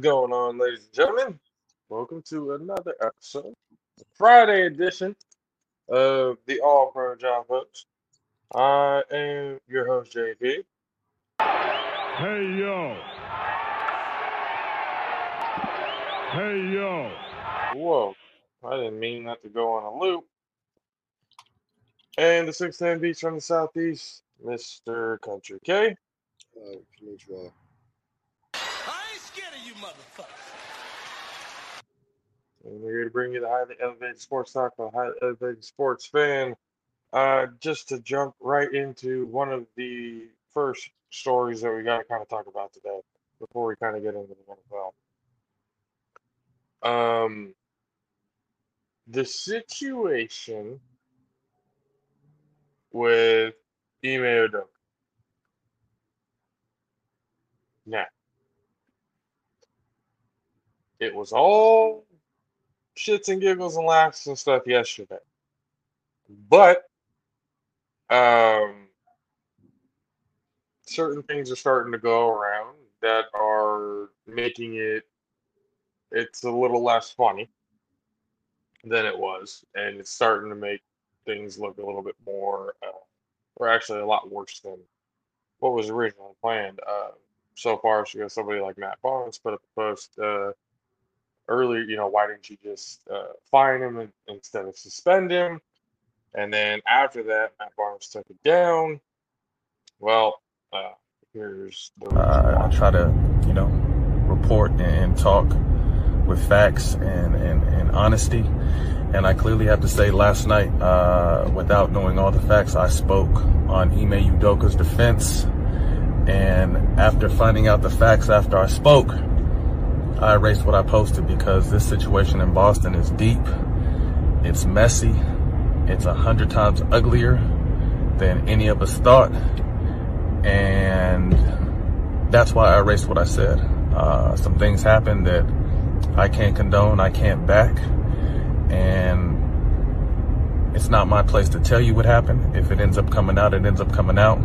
going on, ladies and gentlemen? Welcome to another episode, Friday edition of the All Pro JAFFOs. I am your host, JP. Hey yo. Hey yo. Whoa, I didn't mean that to go on a loop. And the 610 Beach from the Southeast, Mr. Country K. Uh, Konnichiwa. I ain't scared of you motherfuckers. And we're here to bring you the highly elevated sports talk the highly elevated sports fan. Uh, just to jump right into one of the first stories that we got to kind of talk about today before we kind of get into the NFL. Um, the situation with Ime Udoka. Now, it was all shits and giggles and laughs and stuff yesterday. But um certain things are starting to go around that are making it it's a little less funny than it was and it's starting to make things look a little bit more uh, or actually a lot worse than what was originally planned uh, so far so you got somebody like matt barnes put up a post uh, earlier, you know, why didn't you just uh, fine him instead of suspend him? And then after that, Matt Barnes took it down. Well, uh, here's the Uh, I try to, you know, report and, and talk with facts and, and, and honesty. And I clearly have to say, last night, uh, without knowing all the facts, I spoke on Ime Udoka's defense. And after finding out the facts after I spoke, I erased what I posted because this situation in Boston is deep, it's messy, it's a hundred times uglier than any of us thought. And that's why I erased what I said. Uh, some things happened that I can't condone, I can't back, and it's not my place to tell you what happened. If it ends up coming out, it ends up coming out.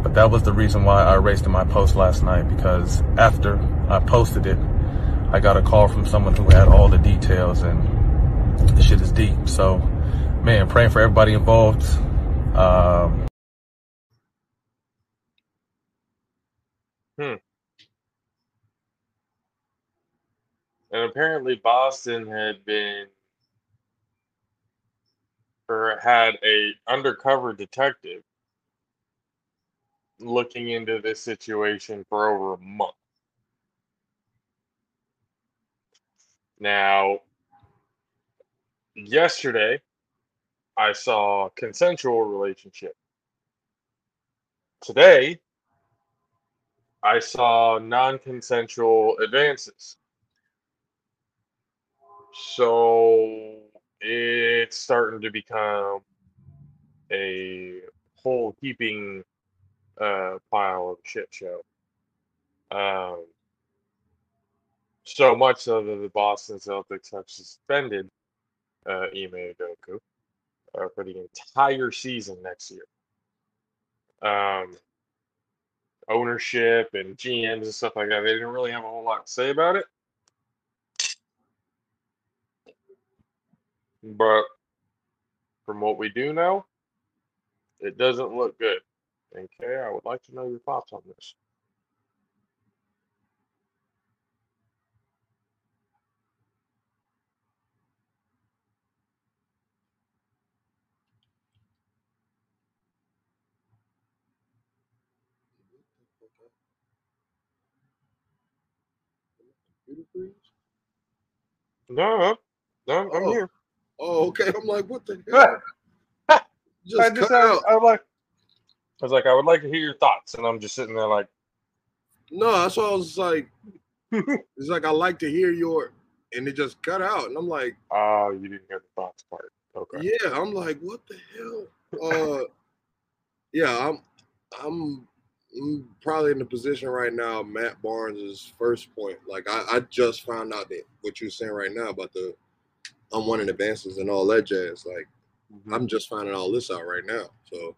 But that was the reason why I erased my post last night because after I posted it, I got a call from someone who had all the details and the shit is deep. So, man, praying for everybody involved. Um, Hmm. And apparently, Boston had been or had a undercover detective looking into this situation for over a month. Now, yesterday, I saw consensual relationship. Today, I saw non-consensual advances. So it's starting to become a whole heaping uh, pile of shit show. Um, so much so that the Boston Celtics have suspended uh, Ime Udoka uh, for the entire season next year. Um, ownership and GMs and stuff like that, they didn't really have a whole lot to say about it. But from what we do know, it doesn't look good. Okay, I would like to know your thoughts on this. No, no, I'm Oh. here. Oh, okay. I'm like, what the hell? I Just, just cut I, out. I would like I was like, I would like to hear your thoughts, and I'm just sitting there like, No, that's why I was like, it's like I like to hear your, and it just cut out, and I'm like, oh, you didn't hear the thoughts part. Okay. yeah, I'm like, what the hell? Uh, yeah, I'm, I'm, I'm probably in the position right now. Matt Barnes' first point. Like I, I just found out that what you're saying right now about the unwanted advances and all that jazz. Like Mhm. I'm just finding all this out right now. So,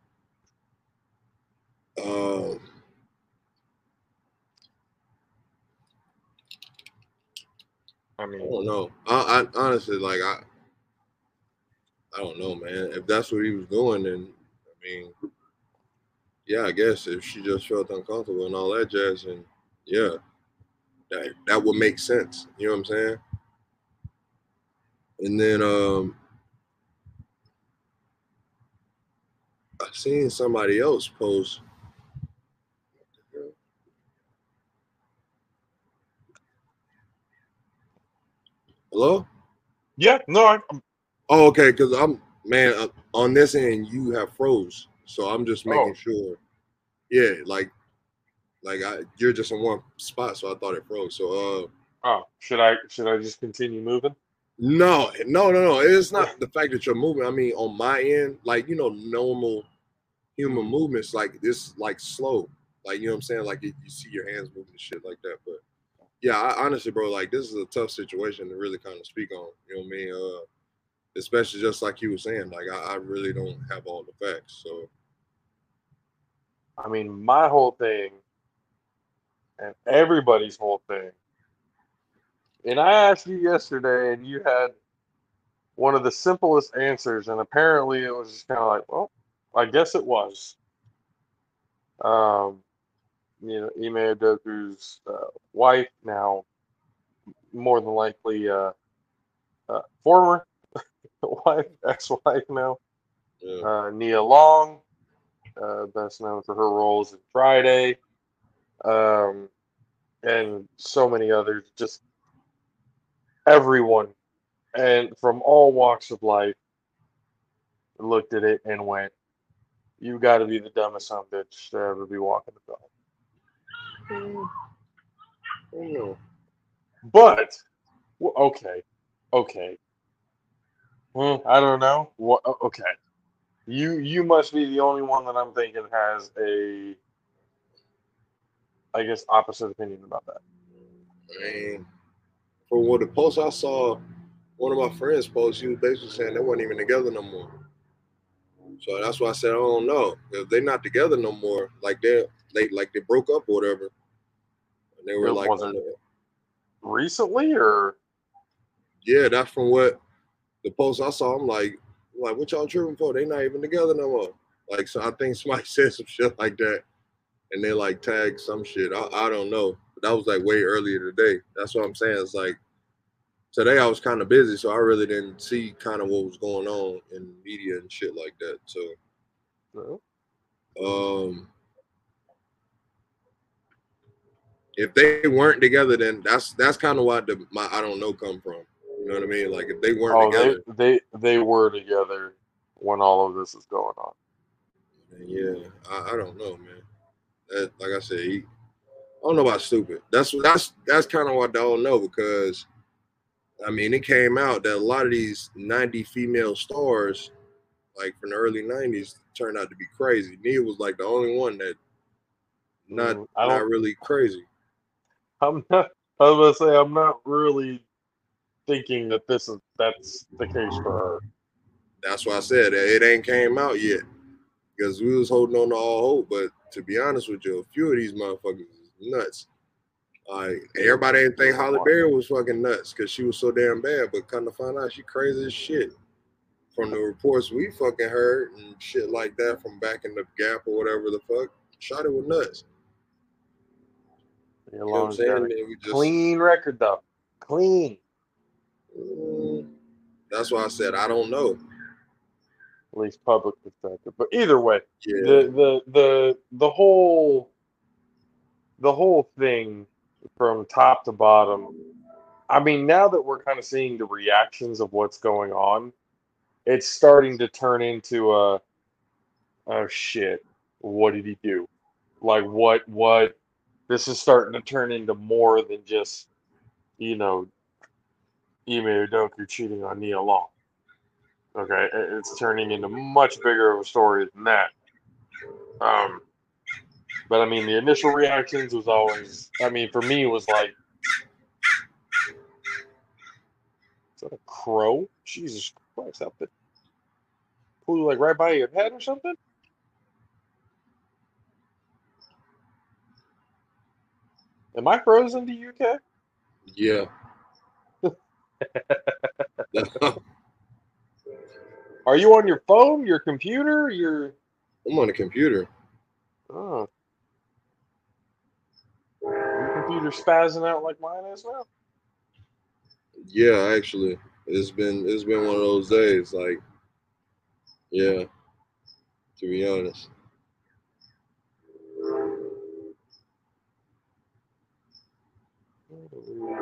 um, I I mean, don't know. I, I honestly like I. I don't know, man. If that's what he was doing, then I mean, yeah, I guess if she just felt uncomfortable and all that jazz, and yeah, that that would make sense. You know what I'm saying? And then um, I seen somebody else post. Hello? yeah, no, I, Oh, okay. Because I'm man uh, on this end, you have froze, so I'm just making Oh. sure. Yeah, like, like I, you're just in one spot, so I thought it froze. So, uh, oh, should I should I just continue moving? no, no, no, no. It's not the fact that you're moving. I mean, on my end, like you know, normal human movements, like this, like slow, like you know what I'm saying. Like you, you see your hands moving and shit like that. But yeah, I, honestly, bro, like this is a tough situation to really kind of speak on. You know what I mean? Uh, especially just like you were saying, like I, I really don't have all the facts. So I mean, my whole thing and everybody's whole thing. And I asked you yesterday, and you had one of the simplest answers, and apparently it was just kind of like, well, I guess it was. Um, you know, Ime Udoka's uh, wife now, more than likely, uh, uh, former wife, ex-wife now, yeah, uh, Nia Long, uh, best known for her roles in Friday, um, and so many others. Just everyone, and from all walks of life, looked at it and went, "You got to be the dumbest son bitch to ever be walking the dog." I. But okay, okay. Hmm, I don't know. What? Okay, you you must be the only one that I'm thinking has a, I guess, opposite opinion about that. I mean, from what the post I saw, one of my friends post, he was basically saying they weren't even together no more. So that's why I said I don't know if they're not together no more. Like they they like they broke up or whatever. And they were It like, Recently, or yeah, that's from what the post I saw. I'm like, like what y'all tripping for? They not even together no more. Like so, I think somebody said some shit like that, and they like tagged some shit. I, I don't know. But that was like way earlier today. That's what I'm saying. It's like today I was kind of busy, so I really didn't see kind of what was going on in media and shit like that. So, no? um, if they weren't together, then that's that's kind of why the my I don't know come from. You know what I mean? Like if they weren't oh, together, they they they were together when all of this is going on. yeah, I, I don't know, man. That, like I said, he, I don't know about stupid. That's that's that's kind of what I don't know because, I mean, it came out that a lot of these '90 female stars, like from the early '90s, turned out to be crazy. Nia was like the only one that not Mm, not really crazy. I'm not. I was gonna say I'm not really thinking that this is that's the case for her. That's why I said it ain't came out yet because we was holding on to all hope. But to be honest with you, a few of these motherfuckers is nuts. Like everybody didn't think Halle Berry was fucking nuts because she was so damn bad, but kind of find out she crazy as shit. From the reports we fucking heard and shit like that from back in the Gap or whatever the fuck, Shotty was nuts. You know what I'm saying? got we just, clean record though, clean. Mm, that's why I said I don't know. At least public perspective. But either way, Yeah, the the the the whole the whole thing from top to bottom i mean now that we're kind of seeing the reactions of what's going on it's starting to turn into a oh shit what did he do like what what this is starting to turn into more than just you know Ime Udoka cheating on Nia Long. Okay, it's turning into much bigger of a story than that. Um, but I mean, the initial reactions was always, I mean, for me, it was like, is that a crow? Jesus Christ, that bit flew like right by your head or something? Am I frozen to UK? yeah. Are you on your phone, your computer, your? I'm on a computer. Oh. Your computer spazzing out like mine is now. Yeah, actually, it's been it's been one of those days. Like, yeah, to be honest. Oh,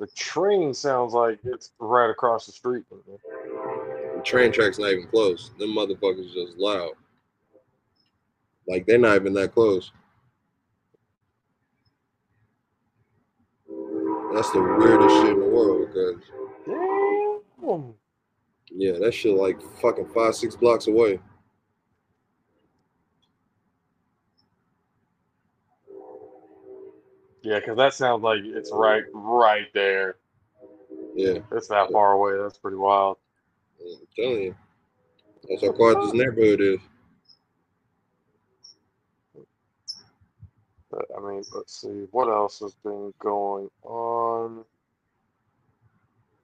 The train sounds like it's right across the street. The train track's not even close. Them motherfuckers just loud. Like they're not even that close. That's the weirdest shit in the world because Damn. yeah, that shit like fucking five, six blocks away. Yeah, because that sounds like it's right, right there. Yeah, It's that far away. That's pretty wild. I'm telling you. That's how quiet this neighborhood is. But, I mean, let's see. What else has been going on?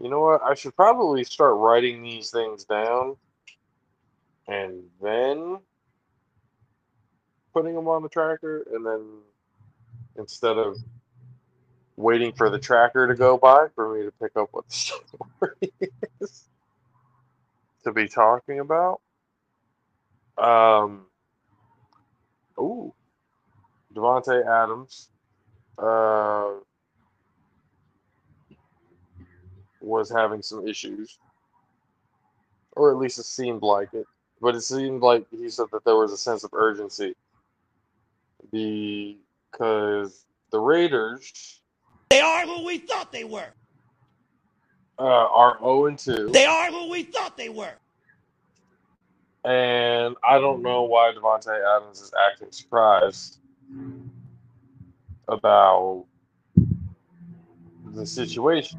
You know what? I should probably start writing these things down and then putting them on the tracker. And then instead of waiting for the tracker to go by for me to pick up what the story is to be talking about. Um, ooh. Davante Adams uh, was having some issues, or at least it seemed like it. But it seemed like he said that there was a sense of urgency because the Raiders They are who we thought they were. uh, are 0 and 2, They are who we thought they were. and I don't know why Davante Adams is acting surprised about the situation.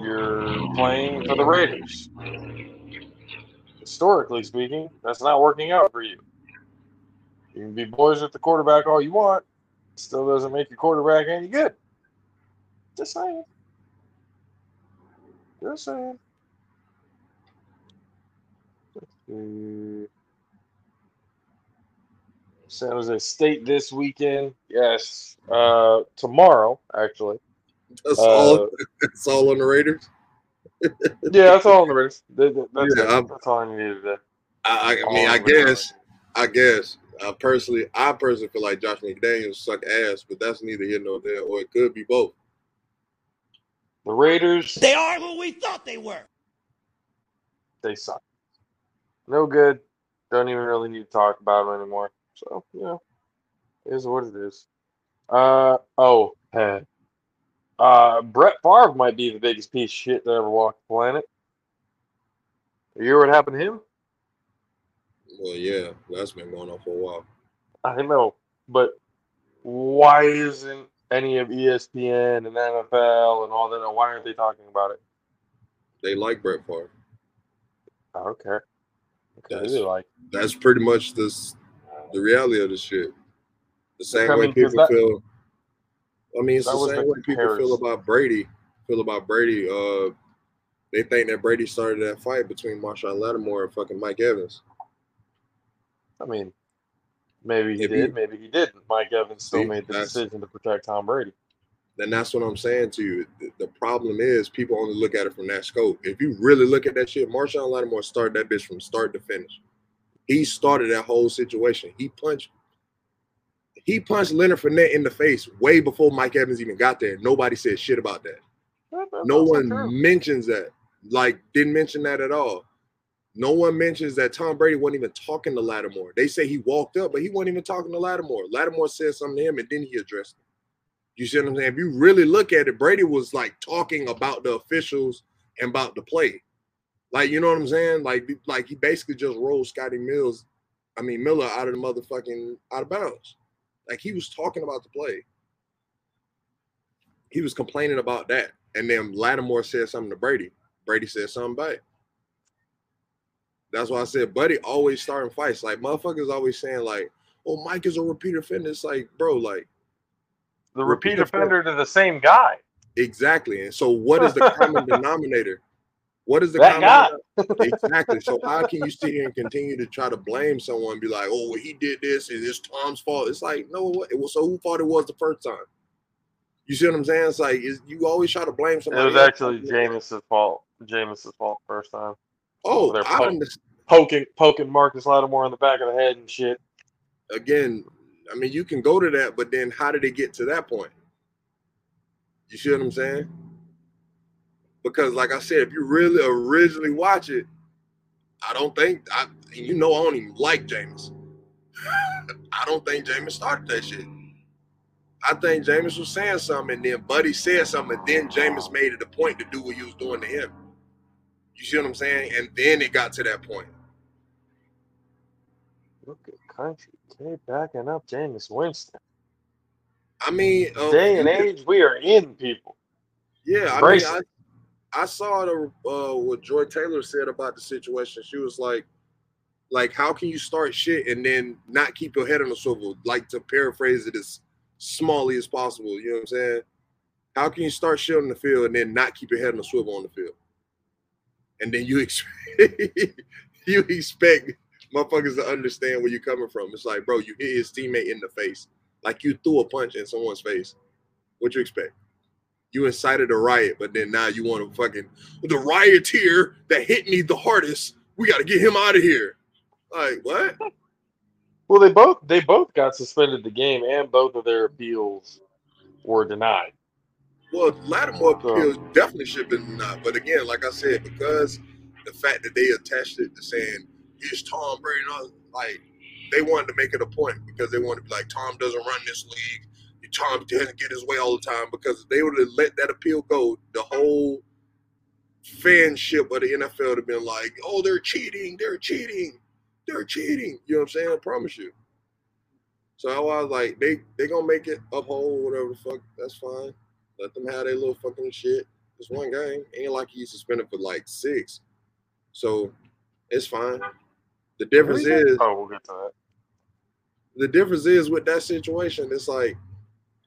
You're playing for the Raiders. Historically speaking, that's not working out for you. You can be boys with the quarterback all you want. Still doesn't make your quarterback any good. Just saying. Just saying. San Jose State this weekend. Yes. Uh, tomorrow, actually. That's Uh, all. That's all on the Raiders. Yeah, that's all on the Raiders. That- that- That's, Yeah. That's all I needed I, I mean, I guess, I guess, I personally, I personally feel like Josh McDaniels suck ass, but that's neither here nor there, or it could be both. The Raiders, They are who we thought they were. they suck. No good. Don't even really need to talk about them anymore. So, you know, it is what it is. Uh oh, uh Brett Favre might be the biggest piece of shit that ever walked the planet. You hear what happened to him? Well, yeah, that's been going on for a while. I know, but why isn't any of ESPN and NFL and all that? Why aren't they talking about it? They like Brett Favre. I don't care. Okay, That's- like. That's pretty much this, the reality of the shit. The same I way mean, 'cause people that- feel. I mean, it's the same the way people feel about Brady. Feel about Brady. Uh, they think that Brady started that fight between Marshon Lattimore and fucking Mike Evans. I mean, maybe he did, maybe he didn't. Mike Evans still See, made the decision to protect Tom Brady. then that's what I'm saying to you. The, the problem is people only look at it from that scope. If you really look at that shit, Marshon Lattimore started that bitch from start to finish. He started that whole situation. He punched he punched Leonard Fournette in the face way before Mike Evans even got there. Nobody said shit about that. That- that's No one true. mentions that. Like, didn't mention that at all. No one mentions that Tom Brady wasn't even talking to Lattimore. They say he walked up, but he wasn't even talking to Lattimore. Lattimore said something to him, and then he addressed him. You see what I'm saying? If you really look at it, Brady was like talking about the officials and about the play. Like, you know what I'm saying? Like, like he basically just rolled Scotty Mills, I mean Miller out of the motherfucking out of bounds. Like he was talking about the play. He was complaining about that. And then Lattimore said something to Brady. Brady said something back. That's why I said Buddy always starting fights. Like motherfuckers always saying, like, oh, Mike is a repeat offender. It's like, bro, like, the Repeat repeat offender. offender to the same guy. Exactly. And so, what is the common denominator? What is the That common guy. exactly? So, how can you sit here and continue to try to blame someone? And be like, "Oh, well, he did this, and it's Tom's fault." It's like, no, what? It was so who fault it was the first time? You see what I'm saying? It's like it's, you always try to blame It was actually Jameis's fault. Jameis's fault first time. Oh, They're po-. Poking poking Marcus Lattimore in the back of the head and shit. again, I mean, you can go to that, but then how did it get to that point? You see what I'm saying? Because, like I said, if you really originally watch it, I don't think I, you know, I don't even like Jameis. I don't think Jameis started that shit. I think Jameis was saying something, and then Buddy said something, and then Jameis made it a point to do what he was doing to him. You see what I'm saying? And then it got to that point. Look at country K backing up Jameis Winston. I mean, uh, Day and age we are in, people. Yeah, I mean, I, I saw the uh, what Joy Taylor said about the situation. She was like, like, how can you start shit and then not keep your head on the swivel? Like to paraphrase it as smallly as possible. You know what I'm saying? How can you start shit on the field and then not keep your head on the swivel on the field? And then you expect you expect motherfuckers to understand where you're coming from. It's like, bro, you hit his teammate in the face, like you threw a punch in someone's face. What you expect? you incited a riot, but then now you want to fucking the rioteer that hit me the hardest. We got to get him out of here. Like what? Well, they both they both got suspended the game, and both of their appeals were denied. Well, Lattimore So- appeals definitely should have been not. But again, like I said, because the fact that they attached it to saying here's Tom Brady, like they wanted to make it a point because they wanted to be like Tom doesn't run this league. Tom doesn't get his way all the time because if they would have let that appeal go, the whole fanship of the NFL would have been like, oh, they're cheating, they're cheating, they're cheating. You know what I'm saying? I promise you. So I was like, they they gonna make it uphold whatever the fuck. That's fine. Let them have their little fucking shit. It's one game. Ain't like he's suspended for like six. So it's fine. The difference is oh, we'll get to that. the difference is with that situation, it's like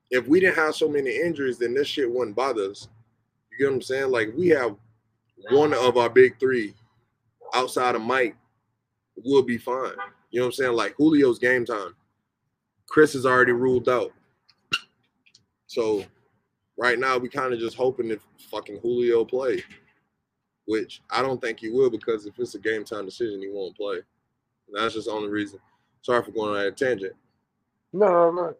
if we didn't have so many injuries, then this shit wouldn't bother us. You get what I'm saying? Like we have one of our big three outside of Mike will be fine. You know what I'm saying? Like Julio's game time. Chris is already ruled out. So right now we kind of just hoping if fucking Julio play, which I don't think he will because if it's a game time decision, he won't play. And that's just the only reason. Sorry for going on that tangent. No, no, no.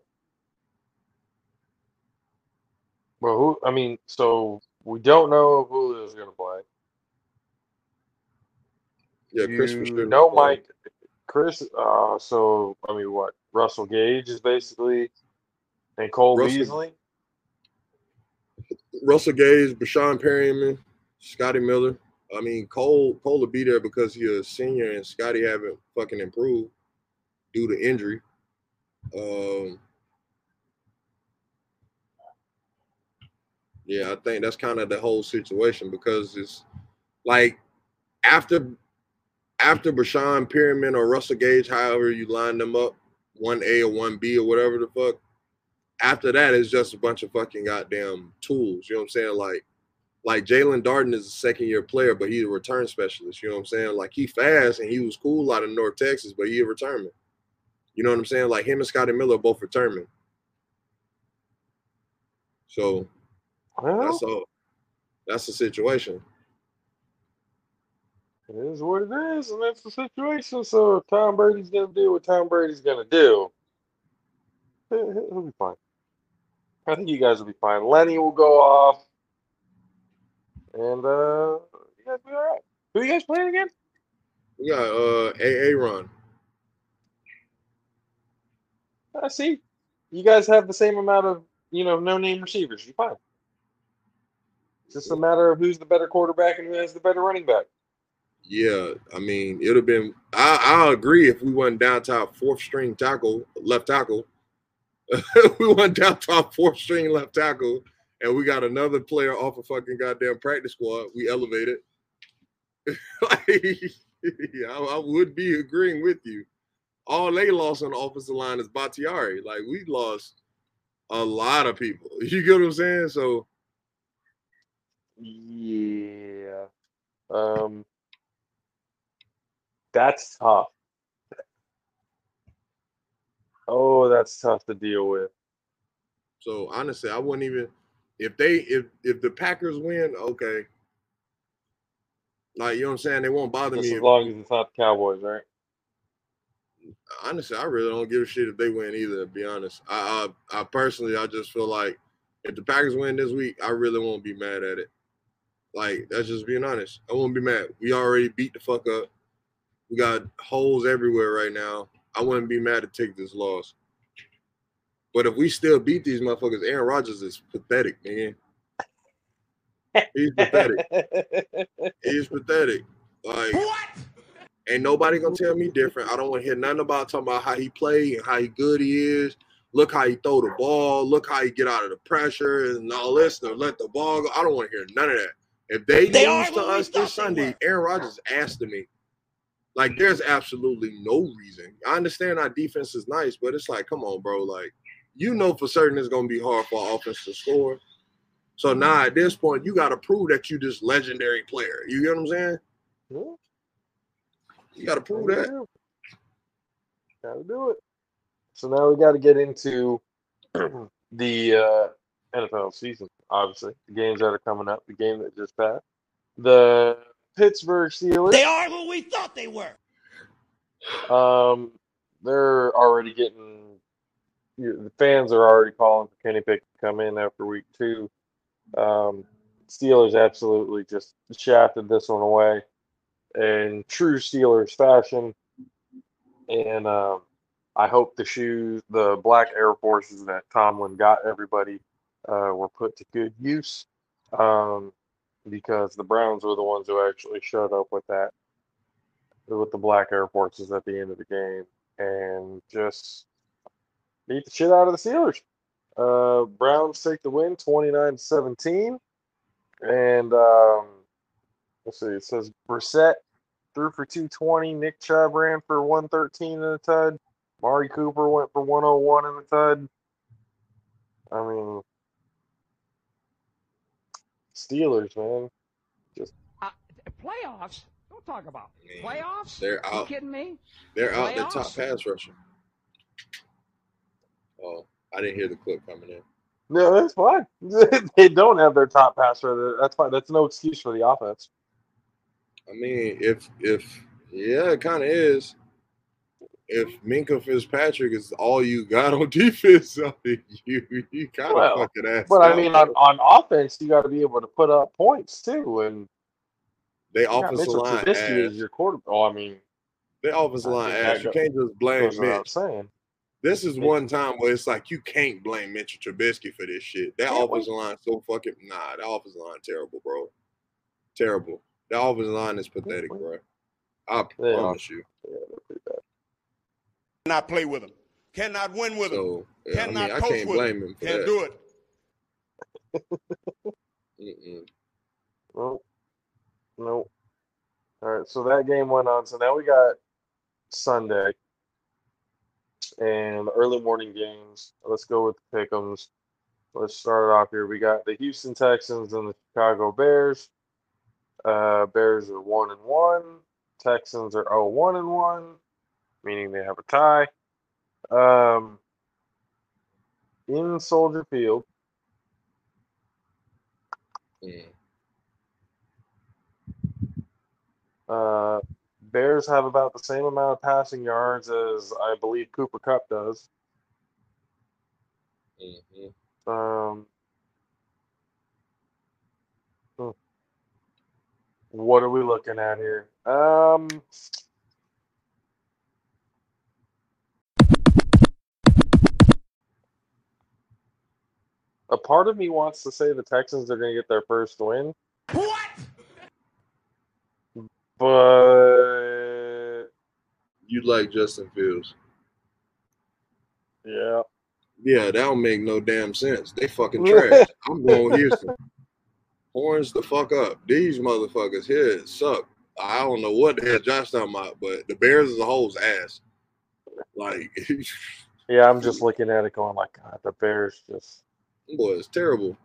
Well, who? I mean, so we don't know if Julio's going to play. Yeah, Chris for you sure. know. Mike. Chris. Uh, so I mean, what? Russell Gage is basically, and Cole Russell- Beasley. Russell Gage, Bashawn Perriman, Scotty Miller. I mean, Cole Cole will be there because he's a senior and Scotty haven't fucking improved due to injury. Um, yeah, I think that's kind of the whole situation because it's like after after Bashawn Perriman or Russell Gage, however you line them up, one A or one B or whatever the fuck. After that, it's just a bunch of fucking goddamn tools. You know what I'm saying? Like, like Jaelon Darden is a second year player, but he's a return specialist. You know what I'm saying? Like he fast and he was cool out of North Texas, but he a returnman. You know what I'm saying? Like him and Scotty Miller are both returnmen. So Well, that's all. That's the situation. it is what it is, and that's the situation. So Tom Brady's to do what Tom Brady's to do. He- he- He'll be fine. I think you guys will be fine. Lenny will go off, and uh, you guys will be all right. Who you guys playing again? We got uh AA Ron. I see. You guys have the same amount of, you know, no name receivers. You're fine. It's just a matter of who's the better quarterback and who has the better running back. Yeah, I mean, it'd have been. I I agree if we went down to our fourth string tackle, left tackle. we went down to our fourth string left tackle, and we got another player off a fucking goddamn practice squad. We elevated. like, I, I would be agreeing with you. All they lost on the offensive line is Bakhtiari. Like we lost a lot of people. You get what I'm saying? So Yeah. Um that's tough. Oh, that's tough to deal with. so honestly, I wouldn't even if they if if the Packers win, okay. Like you know what I'm saying? They won't bother Just me. as if- long as it's not the Cowboys, right? honestly, I really don't give a shit if they win either. To be honest, I, I, I personally, I just feel like if the Packers win this week, I really won't be mad at it. Like that's just being honest. I won't be mad. We already beat the fuck up. We got holes everywhere right now. I wouldn't be mad to take this loss. But if we still beat these motherfuckers, Aaron Rodgers is pathetic, man. He's pathetic. He's pathetic. Like What? Ain't nobody gonna tell me different. I don't want to hear nothing about talking about how he play and how he good he is. Look how he throw the ball. Look how he get out of the pressure and all this. To let the ball go. I don't want to hear none of that. If they, They lose to us this Sunday. Aaron Rodgers asked to me. Like, there's absolutely no reason. I understand our defense is nice, but it's like, come on, bro. Like, you know for certain it's gonna be hard for our offense to score. So now at this point, you got to prove that you this legendary player. You get what I'm saying? Yeah, You got to prove gotta that. do. Gotta do it. So now we got to get into the uh, NFL season. Obviously, the games that are coming up. The game that just passed. The Pittsburgh Steelers. They are who we thought they were. Um, they're already getting. The fans are already calling for Kenny Pickett to come in after week two. Um, Steelers absolutely just shafted this one away in true Steelers fashion, and um, I hope the shoes, the black Air Forces that Tomlin got everybody, uh, were put to good use. Um, because the Browns were the ones who actually showed up with that with the black Air Forces at the end of the game and just beat the shit out of the Steelers. Uh, Browns take the win 29 to 17. And um, let's see, it says Brissett threw for 220. Nick Chubb ran for 113 in a tud. Mari Cooper went for 101 in a tud. I mean, Steelers, man. Playoffs? Don't talk about Man, playoffs. they're You out. kidding me? They're out their top pass rusher. Oh, I didn't hear the clip coming in. No, that's fine. they don't have their top passer. That's fine. That's no excuse for the offense. I mean, if if yeah, it kind of is. If Minkah Fitzpatrick is all you got on defense, I mean, you you kind of Well, fucking ass. But I mean, on, on offense, you got to be able to put up points too. And they you offensive line Trubisky ass. as your quarterback. Oh, I mean, They offensive line ass. You can't just blame Mitch. saying. This is one time where it's like you can't blame Mitchell Trubisky for this shit. That Can't offensive line so fucking nah. That offensive line terrible, bro. Terrible. That offensive line is pathetic, bro. I promise you. Yeah, pretty bad. Cannot play with him. Cannot win with him. So yeah, I mean, Cannot I coach can't with blame him for Can't that. do it. Mm-mm. Nope. Nope. All right, so that game went on. So now we got Sunday and early morning games. Let's go with the pick'ems. Let's start off here. We got the Houston Texans and the Chicago Bears. Uh, Bears are one and one. Texans are oh one and one, meaning they have a tie. Um, in Soldier Field, Mm. Uh, Bears have about the same amount of passing yards as I believe Cooper Kupp does. Mhm. Um, hmm. what are we looking at here? Um, a part of me wants to say the Texans are going to get their first win, What? but You like Justin Fields? yeah. Yeah, that don't make no damn sense. They fucking trash. I'm going with Houston. Horns the fuck up. These motherfuckers here suck. I don't know what the hell Josh talking about, but the Bears as a whole's ass. Like Yeah, I'm just looking at it going like, God, the Bears just. Them boys terrible.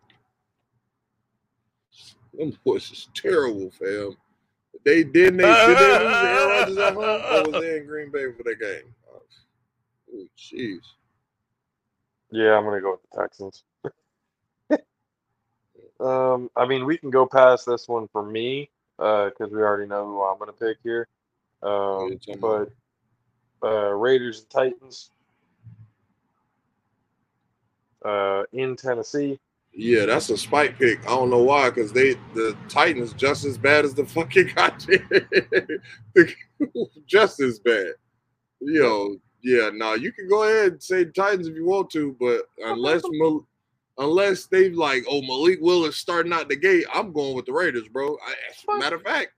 Them boys is terrible, fam. They didn't they did they lose to Aaron Rodgers at home or was they in Green Bay for that game? Oh, jeez. Yeah, I'm gonna go with the Texans. um, I mean, we can go past this one for me because we already know who I'm gonna pick here. Um, Yeah, but uh, Raiders and Titans uh, in Tennessee. Yeah, that's a spike pick. I don't know why, because they the Titans just as bad as the fucking goddamn just as bad. Yo, yeah, no, you can go ahead and say Titans if you want to, but unless Mal- unless they've like, oh Malik Willis starting out the gate, I'm going with the Raiders, bro. I, matter of fact,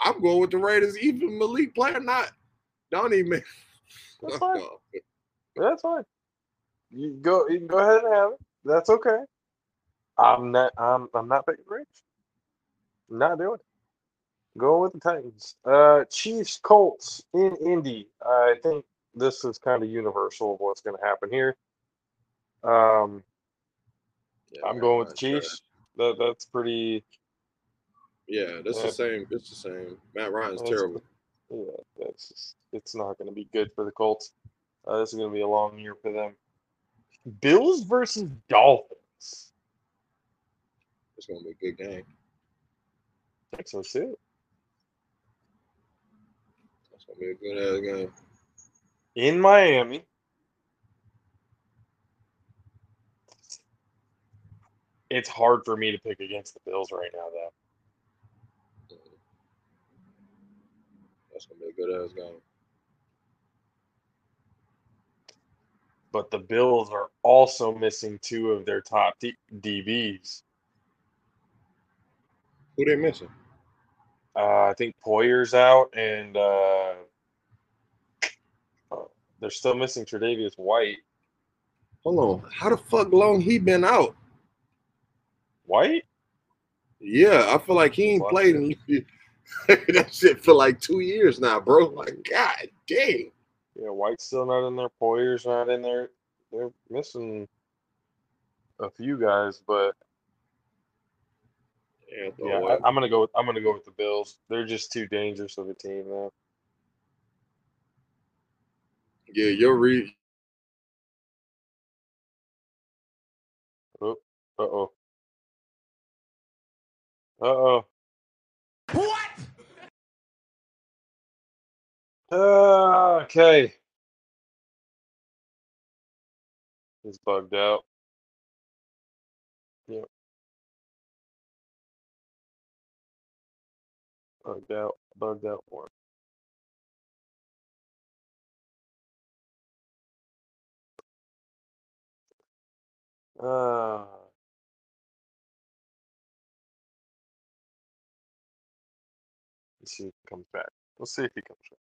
I'm going with the Raiders, even Malik playing or not. Don't even make That's fine. That's fine. You go. You can go ahead and have it. That's okay. I'm not. I'm. I'm not picking Raiders. Not doing it. Going with the Titans. Uh, Chiefs, Colts in Indy. I think this is kind of universal of what's going to happen here. Um, Yeah, I'm going with the. Chiefs. That that's pretty. Yeah, that's Yeah. the same. It's the same. Matt Ryan's That's- terrible. Yeah, that's just. It's not going to be good for the Colts. Uh, this is going to be a long year for them. Bills versus Dolphins. It's gonna be a good game. I think so too. It's gonna be a good ass game. in Miami. It's hard for me to pick against the Bills right now, though. That's gonna be a good ass game. But the Bills are also missing two of their top D- DBs. Who they missing? Uh, I think Poyer's out, and uh, they're still missing Tre'Davious White. Hold on. How the fuck long he been out? White? Yeah, I feel like he ain't Fuck played in that shit for like two years now, bro. Like, god dang. Yeah, White's still not in there. Poyer's not in there. They're missing a few guys, but Yeah, yeah, I, I'm gonna go. With, I'm gonna go with the Bills. They're just too dangerous of a team now. yeah, your read. Oh, uh oh. Uh oh. Uh, okay. He's bugged out. Yep. Bugged out. Bugged out more. Uh, let's see if he comes back. Let's see if he comes back.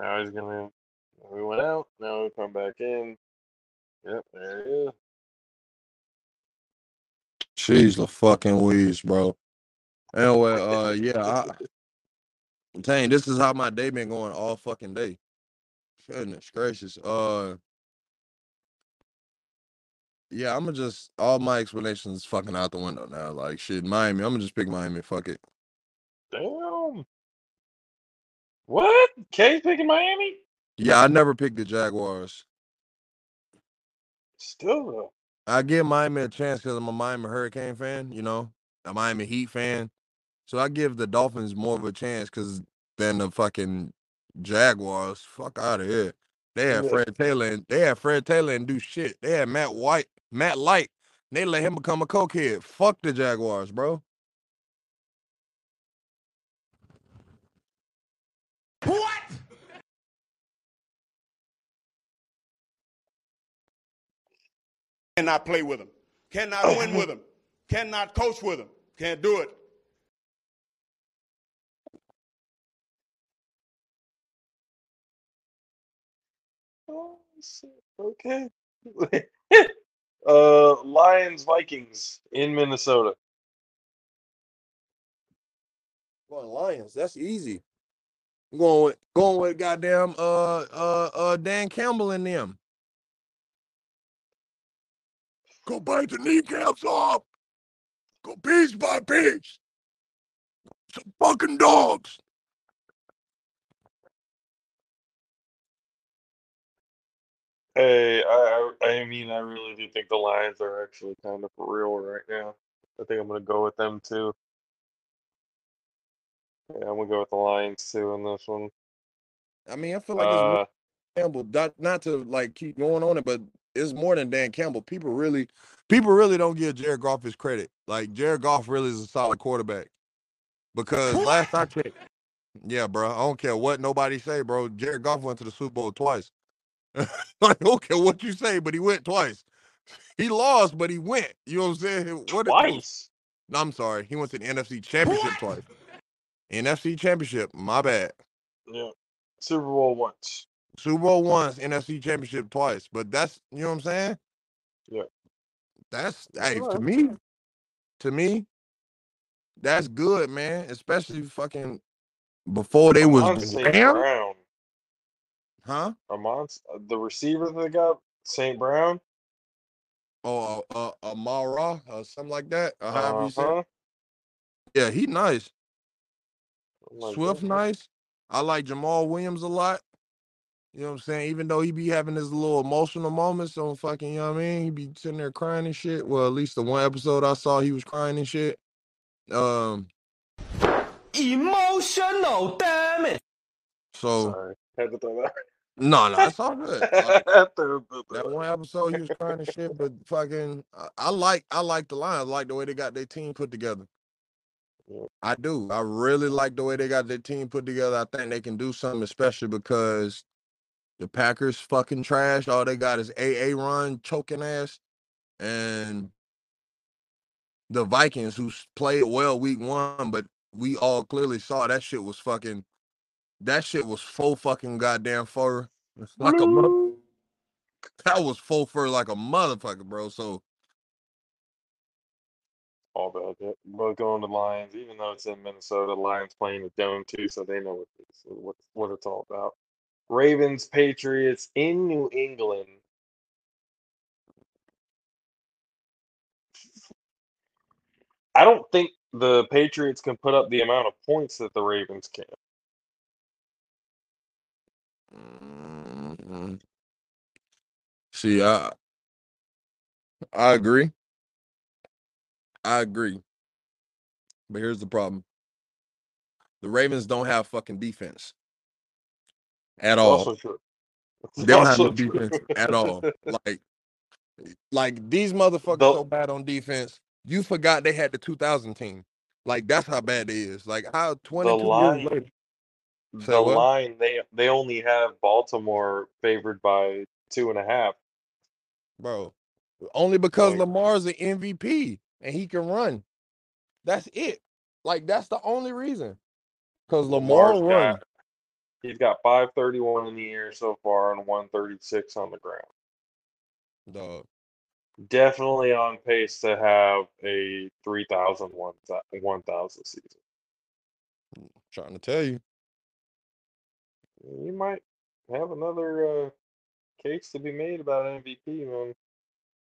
Now he's gonna. We went out. Now we come back in. Yep, there he is. Jeez, the fucking Louise, bro. Anyway, uh, yeah, I, I'm telling this is how my day been going all fucking day. Goodness gracious. Uh, yeah, I'm gonna just all my explanations fucking out the window now. Like shit, Miami. I'm gonna just pick Miami. Fuck it. Damn. What? K picking Miami? Yeah, I never picked the Jaguars. Still though. I give Miami a chance because I'm a Miami Hurricane fan, you know, a Miami Heat fan. So I give the Dolphins more of a chance because than the fucking Jaguars. Fuck out of here. They had Yeah. Fred Taylor and they had Fred Taylor and do shit. They had Matt White, Matt Light. They let him become a cokehead. Fuck the Jaguars, bro. What? Cannot play with them. Cannot win with them. Cannot coach with them. Can't do it. Oh, shit. okay. uh, Lions Vikings in Minnesota. Going Lions. That's easy. I'm going with going with goddamn uh uh uh Dan Campbell and them. Go bite the kneecaps off. Go piece by piece. Some fucking dogs. Hey, I I I mean, I really do think the Lions are actually kind of for real right now. I think I'm gonna go with them too. Yeah, I'm gonna go with the Lions too in this one. I mean, I feel like it's more Uh, Campbell. Not, not to like keep going on it, but it's more than Dan Campbell. People really, people really don't give Jared Goff his credit. Like Jared Goff really is a solid quarterback. Because last I checked, yeah, bro, I don't care what nobody say, bro. Jared Goff went to the Super Bowl twice. like, I don't care what you say, but he went twice. He lost, but he went. You know what I'm saying? What? twice. No, I'm sorry. He went to the NFC Championship twice. NFC Championship. My bad. Yeah. Super Bowl once. Super Bowl once, NFC Championship twice. But that's you know what I'm saying? Yeah. That's hey to me, to me, that's good, man. Especially fucking before they was St. Brown. huh? Amon, uh, the receiver they got, St. Brown. Oh, uh, uh, Amara or something like that. Or however you say. Uh-huh. Yeah, he nice. Like, Swift nice. I like Jamaal Williams a lot. You know what I'm saying? Even though he be having his little emotional moments on fucking, you know what I mean? He be sitting there crying and shit. Well, at least the one episode I saw, he was crying and shit. Um, Emotional, damn it. so Sorry, had to throw that. no, no, it's all good. Like, Had to throw that that. one episode, he was crying and shit. But fucking, I, I like, I like the Lions. I like the way they got their team put together. Yeah. I do. I really like the way they got their team put together. I think they can do something, special because the Packers fucking trash. All they got is Aaron, choking ass, and the Vikings, who played well week one, but we all clearly saw that shit was fucking. That shit was full fucking goddamn fur. Like a mother- that was full fur like a motherfucker, bro. So All bad. yeah. Both going to Lions, even though it's in Minnesota. Lions playing the dome too, so they know what it's, what what it's all about. Ravens, Patriots in New England. I don't think the Patriots can put up the amount of points that the Ravens can. mm, see, I I agree. I agree. But here's the problem. The Ravens don't have fucking defense at all. They don't have no also true. defense at all. Like, like these motherfuckers The- so bad on defense. You forgot they had the 2000 team. Like that's how bad it is. Like how 22 line- years later. Say the what? line they they only have Baltimore favored by two and a half. bro. Only because Like- Lamar's an MVP and he can run. That's it. Like that's the only reason. Because Lamar Lamar's run. got he's got five thirty one in the air so far and one thirty six on the ground. Dog. Definitely on pace to have a 3,000 one thou- 1,000 season. Trying to tell you. You might have another uh, case to be made about MVP, man.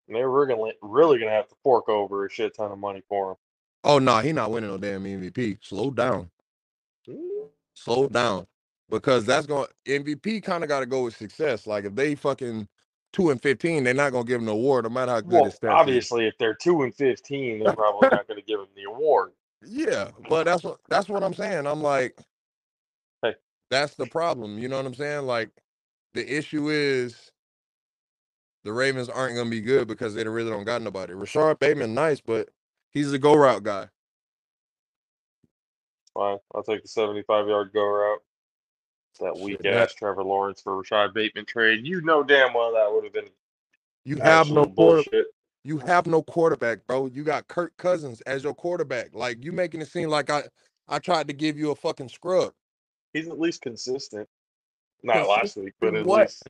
And they're really gonna really gonna have to fork over a shit ton of money for him. Oh no, he not winning no damn MVP. Slow down. him. Slow down. Because that's going MVP kind of got to go with success. Like if they fucking two and fifteen, they're not gonna give him the award, no matter how good Well, his stats is. obviously, if they're two and fifteen, they're probably not going to give him the award. Yeah, but that's what that's what I'm saying. I'm like, Hey. that's the problem. You know what I'm saying? Like, the issue is the Ravens aren't gonna be good because they really don't got nobody. Rashod Bateman, nice, but he's a go route guy. Fine, I'll take the seventy-five yard go route. That Shit, weak that- ass Trevor Lawrence for Rashod Bateman trade. You know damn well that would have been You have no quarter, bullshit. you have no quarterback, bro. You got Kirk Cousins as your quarterback. Like you making it seem like I I tried to give you a fucking scrub. He's at least consistent. Not last week, but at what? least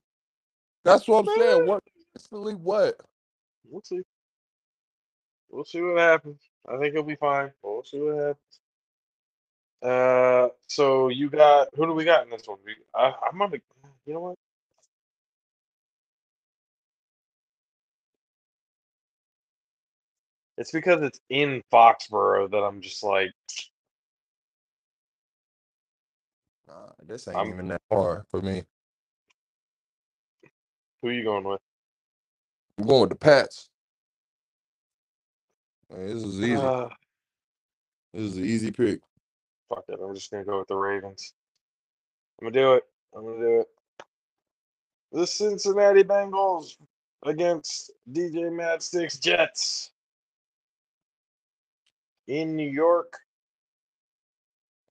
That's what I'm saying. What instantly what? We'll see. We'll see what happens. I think he'll be fine. But we'll see what happens. Uh, so you got who do we got in this one? We, I, I'm gonna. You know what? It's because it's in Foxborough that I'm just like, Nah, this ain't I'm- even that far for me. who you going with? I'm going with the Pats. Man, this is easy. Uh, this is an easy pick. Fuck it. I'm just gonna go with the Ravens. I'm gonna do it. I'm gonna do it. The Cincinnati Bengals against DJ Madstick's Jets in New York.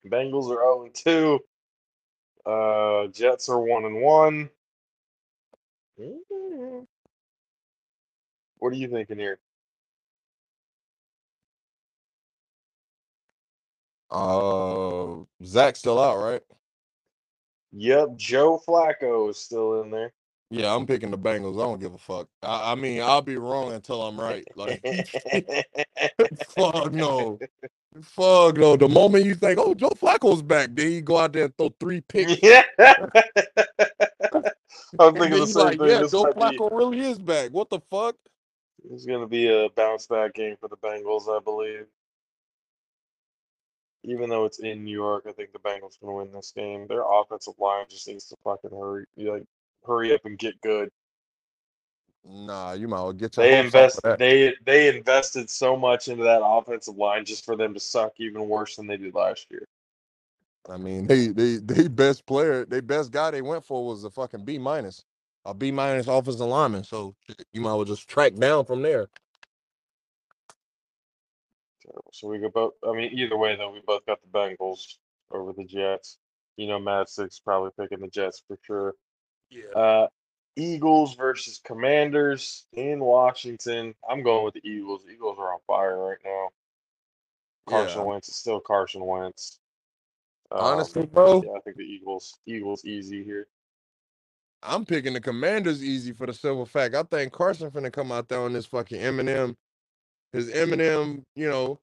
Bengals are 0 and 2. Uh, Jets are 1 and 1. Mm. What are you thinking here? Uh, Zach's still out, right? Yep, Joe Flacco is still in there. Yeah, I'm picking the Bengals. I don't give a fuck. I, I mean, I'll be wrong until I'm right. Like, fuck no, fuck no. The moment you think, oh, Joe Flacco's back, then you go out there and throw three picks. yeah. I'm thinking the same like, thing. yeah, This Joe might be- Flacco really is back. What the fuck? It's to be a bounce back game for the Bengals, I believe. Even though it's in New York, I think the Bengals going to win this game. Their offensive line just needs to fucking hurry, like hurry up and get good. Nah, you might well get They invest, they they invested so much into that offensive line just for them to suck even worse than they did last year. I mean, they they they best player, they best guy they went for was a fucking B minus, a B minus offensive lineman. So you might well just track down from there. Terrible. So we go both. I mean, either way though, we both got the Bengals over the Jets. You know, Mad Six probably picking the Jets for sure. Yeah. Uh, Eagles versus Commanders in Washington. I'm going with the Eagles. Eagles are on fire right now. Carson Yeah. Wentz is still Carson Wentz. Um, Honestly, bro, yeah, I think the Eagles. Eagles easy here. I'm picking the Commanders easy for the simple fact. I think Carson finna come out there on this fucking Eminem, his Eminem. You know,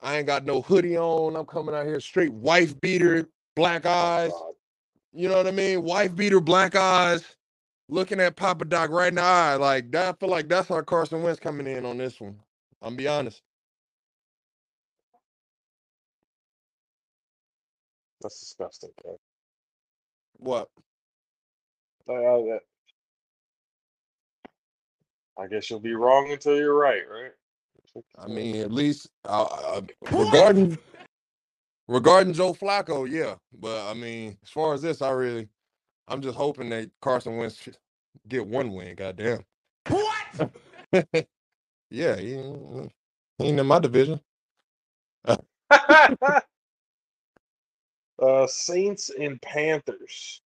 I ain't got no hoodie on. I'm coming out here straight wife beater, black oh, eyes. You know what I mean? Wife beater, black eyes, looking at Papa Doc right in the eye. Like that, I feel like that's how Carson Wentz coming in on this one. I'm be honest. That's disgusting. Kev. What? I guess you'll be wrong until you're right, right? I mean, at least uh, uh, regarding regarding Joe Flacco, yeah. But I mean, as far as this, I really, I'm just hoping that Carson Wentz get one win. Goddamn. What? Yeah, he, ain't- he ain't in my division. uh, Saints and Panthers.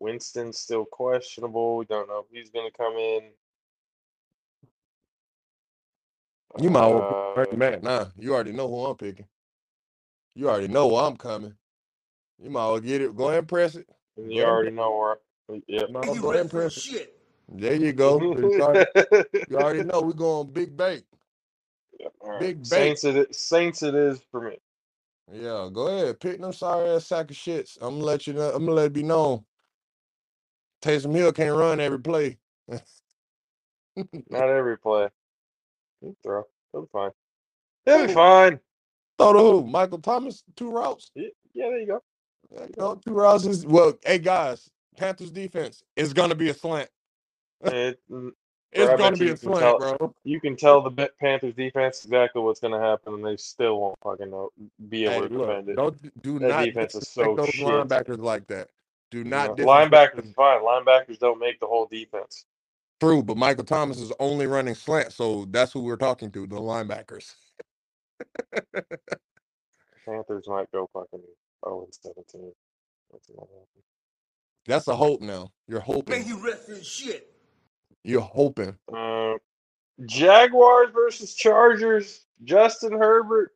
Winston's still questionable. We don't know if he's going to come in. You might well Uh, pick Matt. Nah, you already know who I'm picking. You already know I'm coming. You might well get it. Go ahead and press it. Go you ahead and already know where. Yep. You might well You go ahead and ready for press it. shit? There you go. You already, you already know we're going big bait. Yep, all right. Big bait. Saints it is, Saints it is for me. Yeah, go ahead. Pick them sorry ass sack of shits. I'm gonna let you know. I'm gonna let it be known. Taysom Hill can't run every play. Not every play. He'll throw. He'll be fine. He'll be fine. Throw to who? Michael Thomas, two routes. Yeah, yeah, there you go. There you go, two routes is well. Hey guys, Panthers defense is gonna be a slant. It, mm, It's gonna be you a slant, tell- bro. you can tell the Panthers defense exactly what's going to happen, and they still won't fucking know, be able Hey, to look, defend it. don't do That not defense is so those shit. linebackers like that. Do You not know, disrespect linebackers them. fine. Linebackers don't make the whole defense. True, but Michael Thomas is only running slant, so that's who we're talking to, the linebackers. Panthers might go fucking 0 and 17. That's. That's a hope now. You're Man, hoping. you ready for shit? You're hoping. Uh, Jaguars versus Chargers. Justin Herbert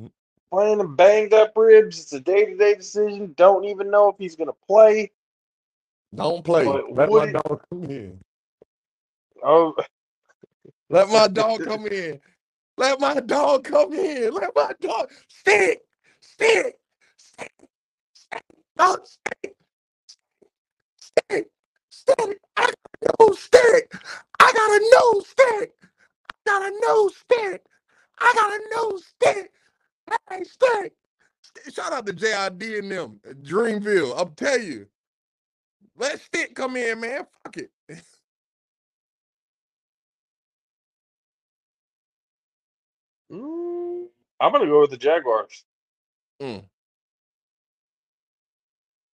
Mm. playing a banged up ribs. It's a day to day decision. Don't even know if he's going to play. Don't play. But Let what my do- dog come in. Oh, Let my dog come in. Let my dog come in. Let my dog stick, stick, stick, stick, dog, stick, stick, stick. I got a new stick. I got a new stick. I got a new stick. I got a new stick. Hey, stick. Shout out to JID and them, Dreamville. I'm telling you. Let Stick come in, man. Fuck it. Mm, I'm gonna go with the Jaguars. Mm.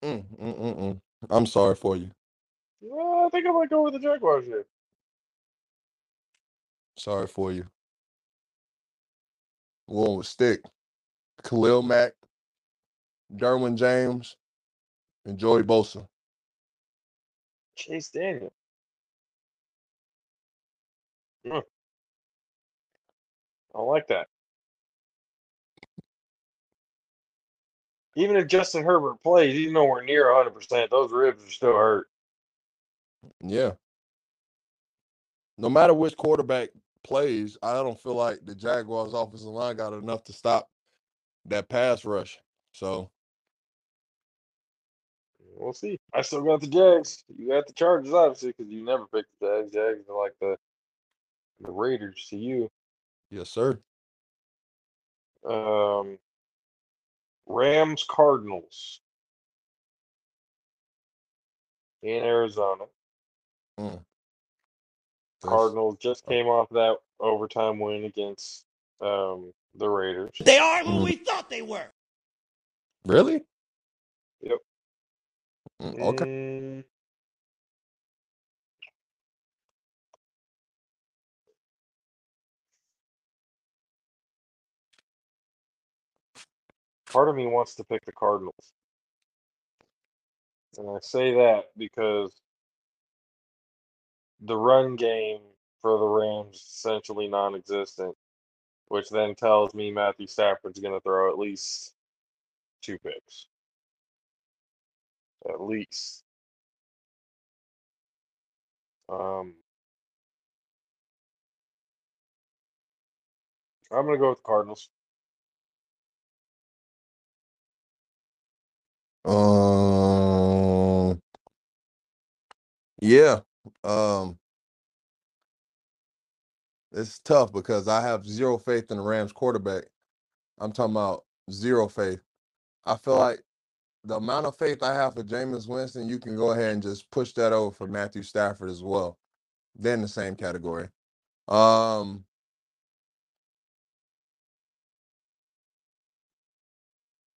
Mm, mm, mm, mm. I'm sorry for you. Well, I think I might go with the Jaguars here. Sorry for you. One with Stick, Khalil Mack, Derwin James, and Joey Bosa. Chase Daniel. Hmm. I like that. Even if Justin Herbert plays, he's nowhere near 100%. Those ribs are still hurt. Yeah. No matter which quarterback plays, I don't feel like the Jaguars' offensive line got enough to stop that pass rush. So We'll see. I still got the Jags. You got the Chargers, obviously, because you never picked the Jags. Jags are like the the Raiders to you. Yes, sir. Um, Rams, Cardinals in Arizona. That's- Cardinals just came off that overtime win against um, the Raiders. They are who Mm. we thought they were. Really? Yep. Mm, Okay. Mm, Part of me wants to pick the Cardinals. And I say that because the run game for the Rams is essentially non existent, which then tells me Matthew Stafford's going to throw at least two picks. At least. Um, I'm going to go with the Cardinals. Um. Yeah. Um. It's tough because I have zero faith in the Rams quarterback. I'm talking about zero faith. I feel like the amount of faith I have for Jameis Winston, you can go ahead and just push that over for Matthew Stafford as well. They're in the same category. Um.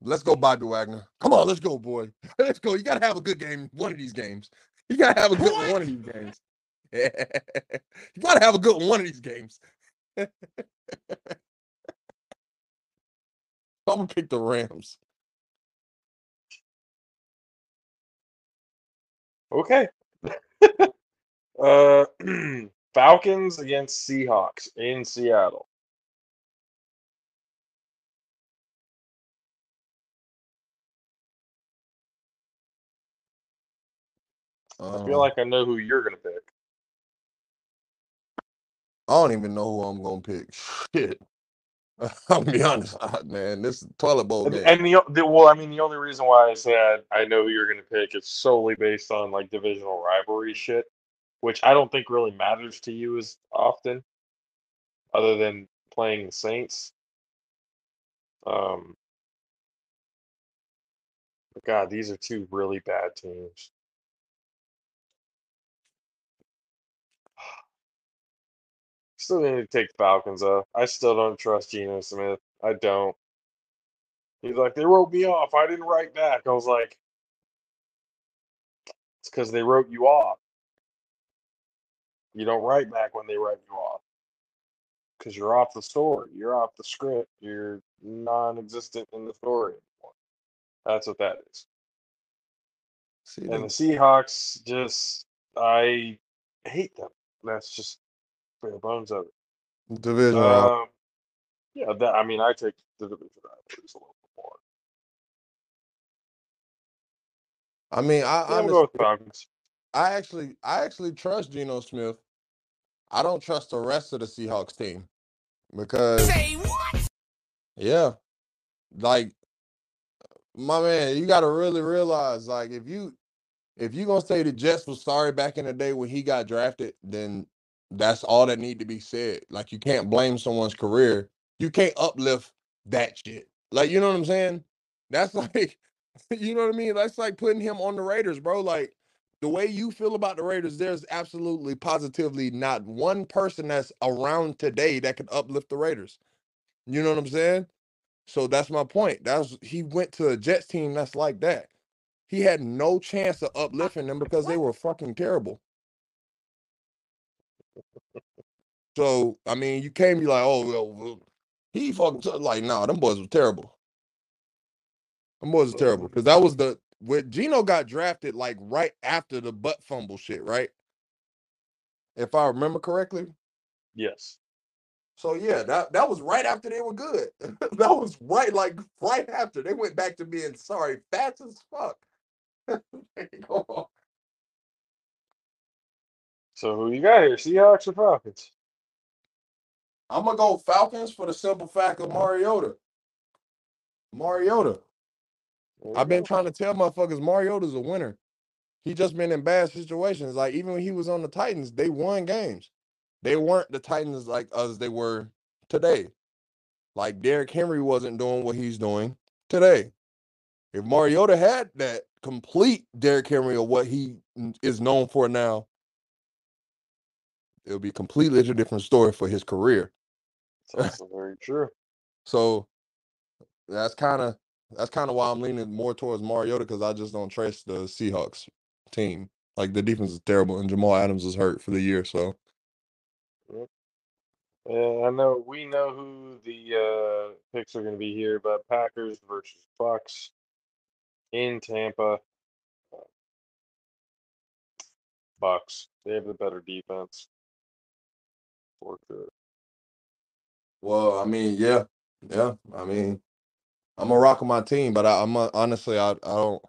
Let's go, Bobby Wagner. Come on, let's go, boy. Let's go. You gotta have a good game one of these games. You gotta have a good one, one of these games. you gotta have a good one of these games. I'm gonna pick the Rams. Okay. uh, Falcons against Seahawks in Seattle. I feel Um, like I know who you're going to pick. I don't even know who I'm gonna pick. Shit. I'll be honest, man. This toilet bowl game. and the, the well, I mean, the only reason why I said I know who you're going to pick is solely based on like divisional rivalry shit, which I don't think really matters to you as often, other than playing the Saints. Um, but God, these are two really bad teams. Still need to take Falcons though. I still don't trust Geno Smith. I don't. He's like, they wrote me off. I didn't write back. I was like, it's because they wrote you off. You don't write back when they write you off. Because you're off the story. You're off the script. You're non existent in the story anymore. That's what that is. See, And the Seahawks just, I hate them. That's just bare bones of it. division. Um, yeah, that, I mean, I take the division rivalries a little bit more. I mean, I Yeah, honestly, I actually, I actually trust Geno Smith. I don't trust the rest of the Seahawks team because Say what? Yeah. Like my man, you gotta really realize like if you if you gonna say the Jets was sorry back in the day when he got drafted, then that's all that need to be said. Like you can't blame someone's career. You can't uplift that shit. Like you know what I'm saying? That's like you know what I mean? That's like putting him on the Raiders, bro. Like the way you feel about the Raiders, there's absolutely positively not one person that's around today that can uplift the Raiders. You know what I'm saying? So that's my point. That's he went to a Jets team that's like that. He had no chance of uplifting them because they were fucking terrible. So I mean, you can't be like, oh, well, well, he fucking t-" like, nah, them boys were terrible. Them boys were terrible oh. because that was the when Geno got drafted like right after the butt fumble shit, right? If I remember correctly. Yes. So yeah, that that was right after they were good. that was right like right after they went back to being sorry, fast as fuck. So who you got here? Seahawks or Falcons? I'm gonna go Falcons for the simple fact of Mariota. Mariota. I've been trying to tell motherfuckers Mariota's a winner. He just been in bad situations. Like even when he was on the Titans, they won games. They weren't the Titans like as they were today. Like Derrick Henry wasn't doing what he's doing today. If Mariota had that complete Derrick Henry of what he is known for now, it would be completely a different story for his career. That's very true. So that's kind of that's kind of why I'm leaning more towards Mariota because I just don't trust the Seahawks team. Like the defense is terrible, and Jamal Adams is hurt for the year. So Yeah, I know we know who the uh, picks are going to be here, but Packers versus Bucks in Tampa. Bucks. They have the better defense. For sure. Well, I mean, yeah, yeah. I mean, I'm a rock with my team, but I, I'm a, honestly, I, I don't,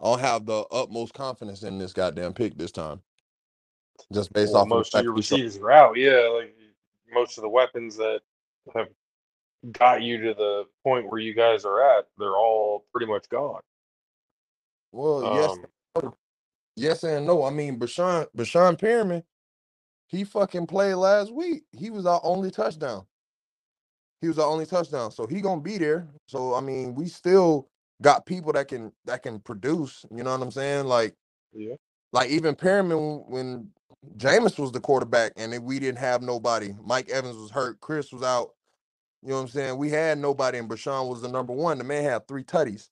I don't have the utmost confidence in this goddamn pick this time. Just based Well, off of the most of fact your receivers are out. Yeah, like most of the weapons that have got you to the point where you guys are at, they're all pretty much gone. Well, yes, Um, yes and no. I mean, Bashan, Bashan Perriman, he fucking played last week. He was our only touchdown. He was the only touchdown, so he gonna be there. So I mean, we still got people that can that can produce. You know what I'm saying? Like, yeah. like even Perriman when Jameis was the quarterback and we didn't have nobody. Mike Evans was hurt. Chris was out. You know what I'm saying? We had nobody, and Bashan was the number one. The man had three tutties.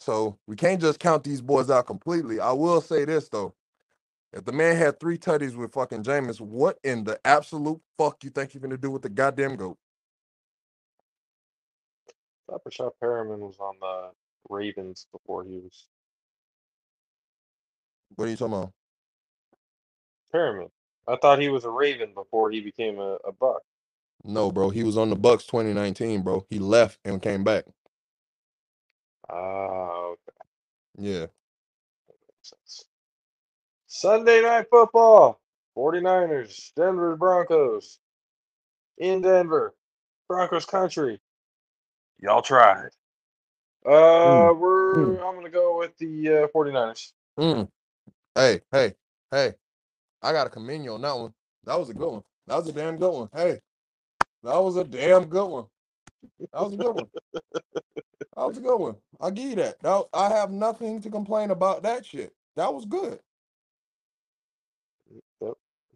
So we can't just count these boys out completely. I will say this though. If the man had three tutties with fucking Jameis, what in the absolute fuck you think you're gonna do with the goddamn goat? Thought Rashad Perriman was on the Ravens before he was What are you talking about? Perriman. I thought he was a Raven before he became a, a Buck. No, bro. He was on the Bucks 2019, bro. He left and came back. Ah, okay. Yeah. Makes sense. Sunday night football. 49ers, Denver Broncos. In Denver. Broncos country. Y'all tried. Uh we're I'm gonna go with the uh 49ers. Mm. Hey, hey, hey. I gotta commend you on that one. That was a good one. That was a damn good one. Hey, that was a damn good one. That was a good one. That was a good one. I'll give you that. That I have nothing to complain about that shit. That was good.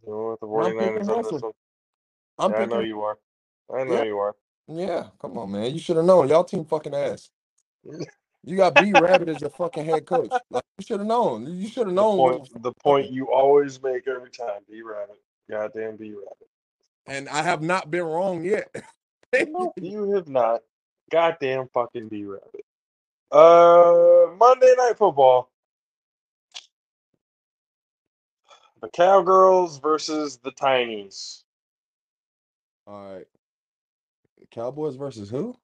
Going with the I'm picking on this one. I'm Yeah, I know you are. I know Yeah. you are. Yeah, come on, man. You should have known. Y'all team fucking ass. You got B Rabbit as your fucking head coach. Like, you should have known. You should have The known. what point, the point you always make every time, B Rabbit. Goddamn B Rabbit. and I have not been wrong yet. No, you have not. Goddamn fucking B Rabbit. Uh, Monday Night Football. The Cowgirls versus the Tinies. All right. Cowboys versus who?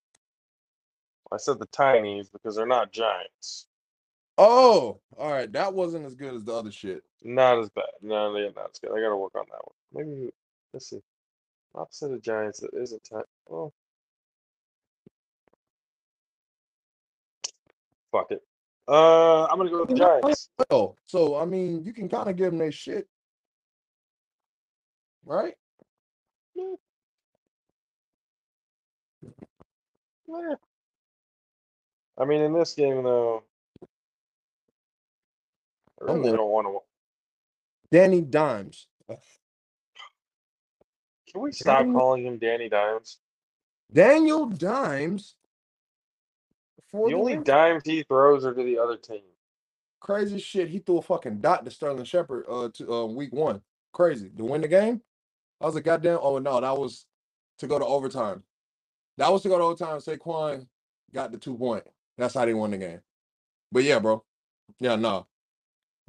I said the Tinies because they're not Giants. Oh, all right. That wasn't as good as the other shit. Not as bad. No, yeah, not as good. I gotta work on that one. Maybe let's see. Opposite of Giants that isn't time. Oh. Fuck it. Uh I'm gonna go with the Giants. So I mean, you can kind of give them their shit, right? Eh. I mean in this game though. I I'm really don't want to Danny Dimes. can we stop calling him Danny Dimes? Daniel Dimes. For The only Rams? dimes he throws are to the other team. crazy shit. He threw a fucking dot to Sterling Shepard uh to uh, week one. Crazy to win the game. I was like, goddamn. Oh no, that was to go to overtime. That was to go to overtime. Saquon got the two point. That's how they won the game. But yeah, bro. Yeah, no.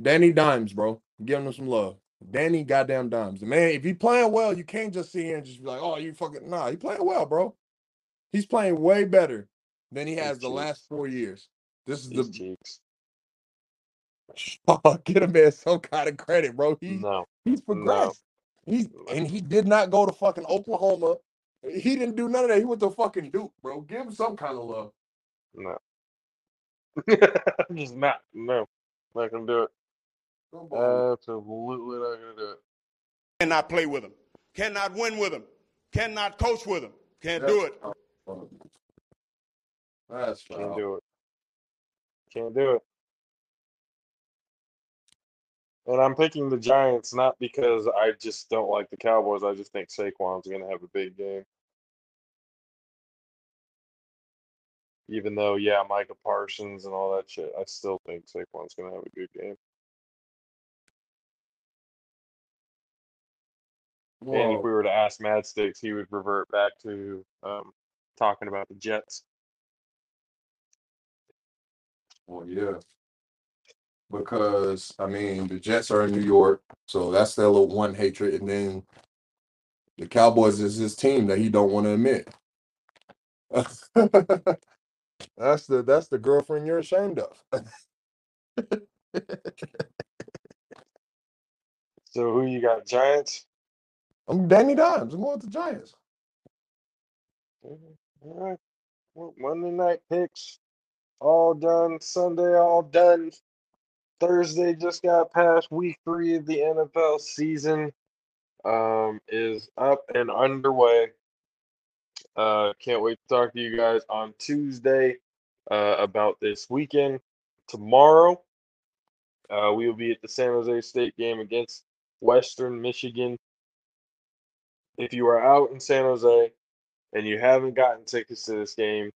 Danny Dimes, bro. Giving him some love. Danny goddamn Dimes. Man, if he playing well, you can't just see him and just be like, oh, you fucking nah. He playing well, bro. He's playing way better than he has the cheeks. last four years. This is the cheeks. Oh, get a man some kind of credit, bro. He No. he's progressed. He's and he did not go to fucking Oklahoma. He didn't do none of that. He went to fucking Duke, bro. Give him some kind of love. No. Just not. No. Not gonna do it. Come on. Absolutely not gonna do it. Cannot play with him. Cannot win with him. Cannot coach with him. Can't do it. That's Can't foul. do it. Can't do it. And I'm picking the Giants not because I just don't like the Cowboys. I just think Saquon's going to have a big game. Even though, yeah, Micah Parsons and all that shit, I still think Saquon's going to have a good game. And if we were to ask Mad Sticks, he would revert back to um, talking about the Jets. Well, yeah. Because I mean, the Jets are in New York, so that's their little one hatred, and then the Cowboys is his team that he don't want to admit. that's the that's the girlfriend you're ashamed of. So who you got? Giants? I'm Danny Dimes. I'm going with the Giants. Mhm. All right. Well, Monday night picks all done. Sunday all done. Thursday just got past week three of the NFL season. Um, is up and underway. Uh, can't wait to talk to you guys on Tuesday uh, about this weekend. Tomorrow, uh, we will be at the San Jose State game against Western Michigan. If you are out in San Jose and you haven't gotten tickets to this game,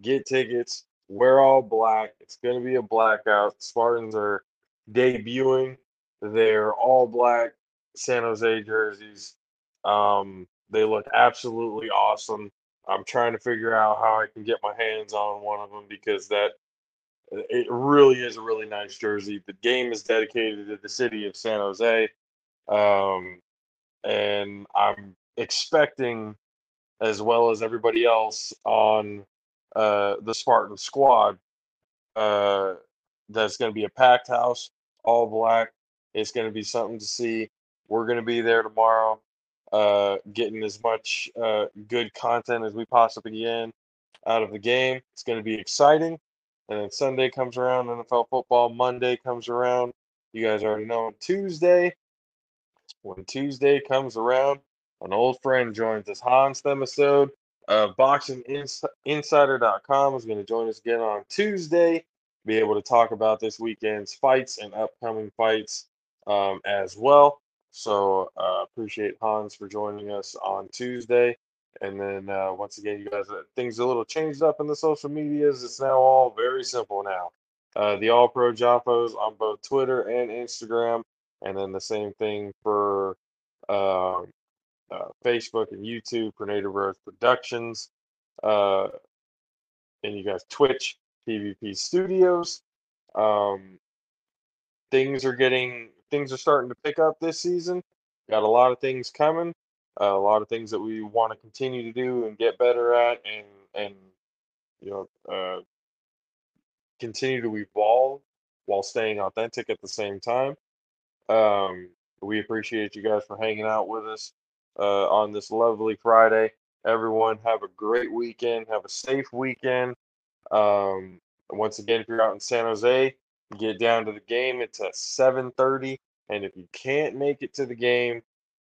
get tickets. Wear all black. It's going to be a blackout. Spartans are debuting their all black San Jose jerseys. Um, they look absolutely awesome. I'm trying to figure out how I can get my hands on one of them because that it really is a really nice jersey. The game is dedicated to the city of San Jose. Um, and I'm expecting, as well as everybody else on uh, the Spartan squad, uh, that's going to be a packed house, all black. It's going to be something to see. We're going to be there tomorrow, uh, getting as much uh, good content as we possibly can out of the game. It's going to be exciting. And then Sunday comes around, NFL football. Monday comes around. You guys already know. On Tuesday, when Tuesday comes around, an old friend joins us. Hans Themistode of BoxingInsider.com is going to join us again on Tuesday. Be able to talk about this weekend's fights and upcoming fights um, as well. So uh, appreciate Hans for joining us on Tuesday. And then uh, once again, you guys, uh, things a little changed up in the social medias. It's now all very simple now. Uh, the All Pro JAFFOs on both Twitter and Instagram, and then the same thing for um, uh, Facebook and YouTube Pruneda Bros Productions. Uh, and you guys, Twitch, PBP Studios. Um, things are getting, things are starting to pick up this season. Got a lot of things coming uh, a lot of things that we want to continue to do and get better at and and you know uh, continue to evolve while staying authentic at the same time. Um, we appreciate you guys for hanging out with us uh, on this lovely Friday. Everyone, have a great weekend. Have a safe weekend. Um, once again, if you're out in San Jose, get down to the game. It's at 7:30, and if you can't make it to the game,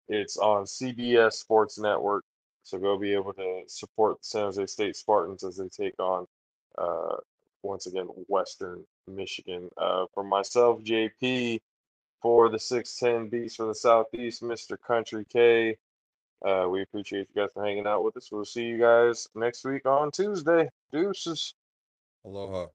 it's on CBS Sports Network. So go be able to support San Jose State Spartans as they take on, uh, once again, Western Michigan. Uh, for myself, JP, for the 610 Beast for the Southeast, Mr. Country K. Uh, we appreciate you guys for hanging out with us. We'll see you guys next week on Tuesday. Deuces. Aloha.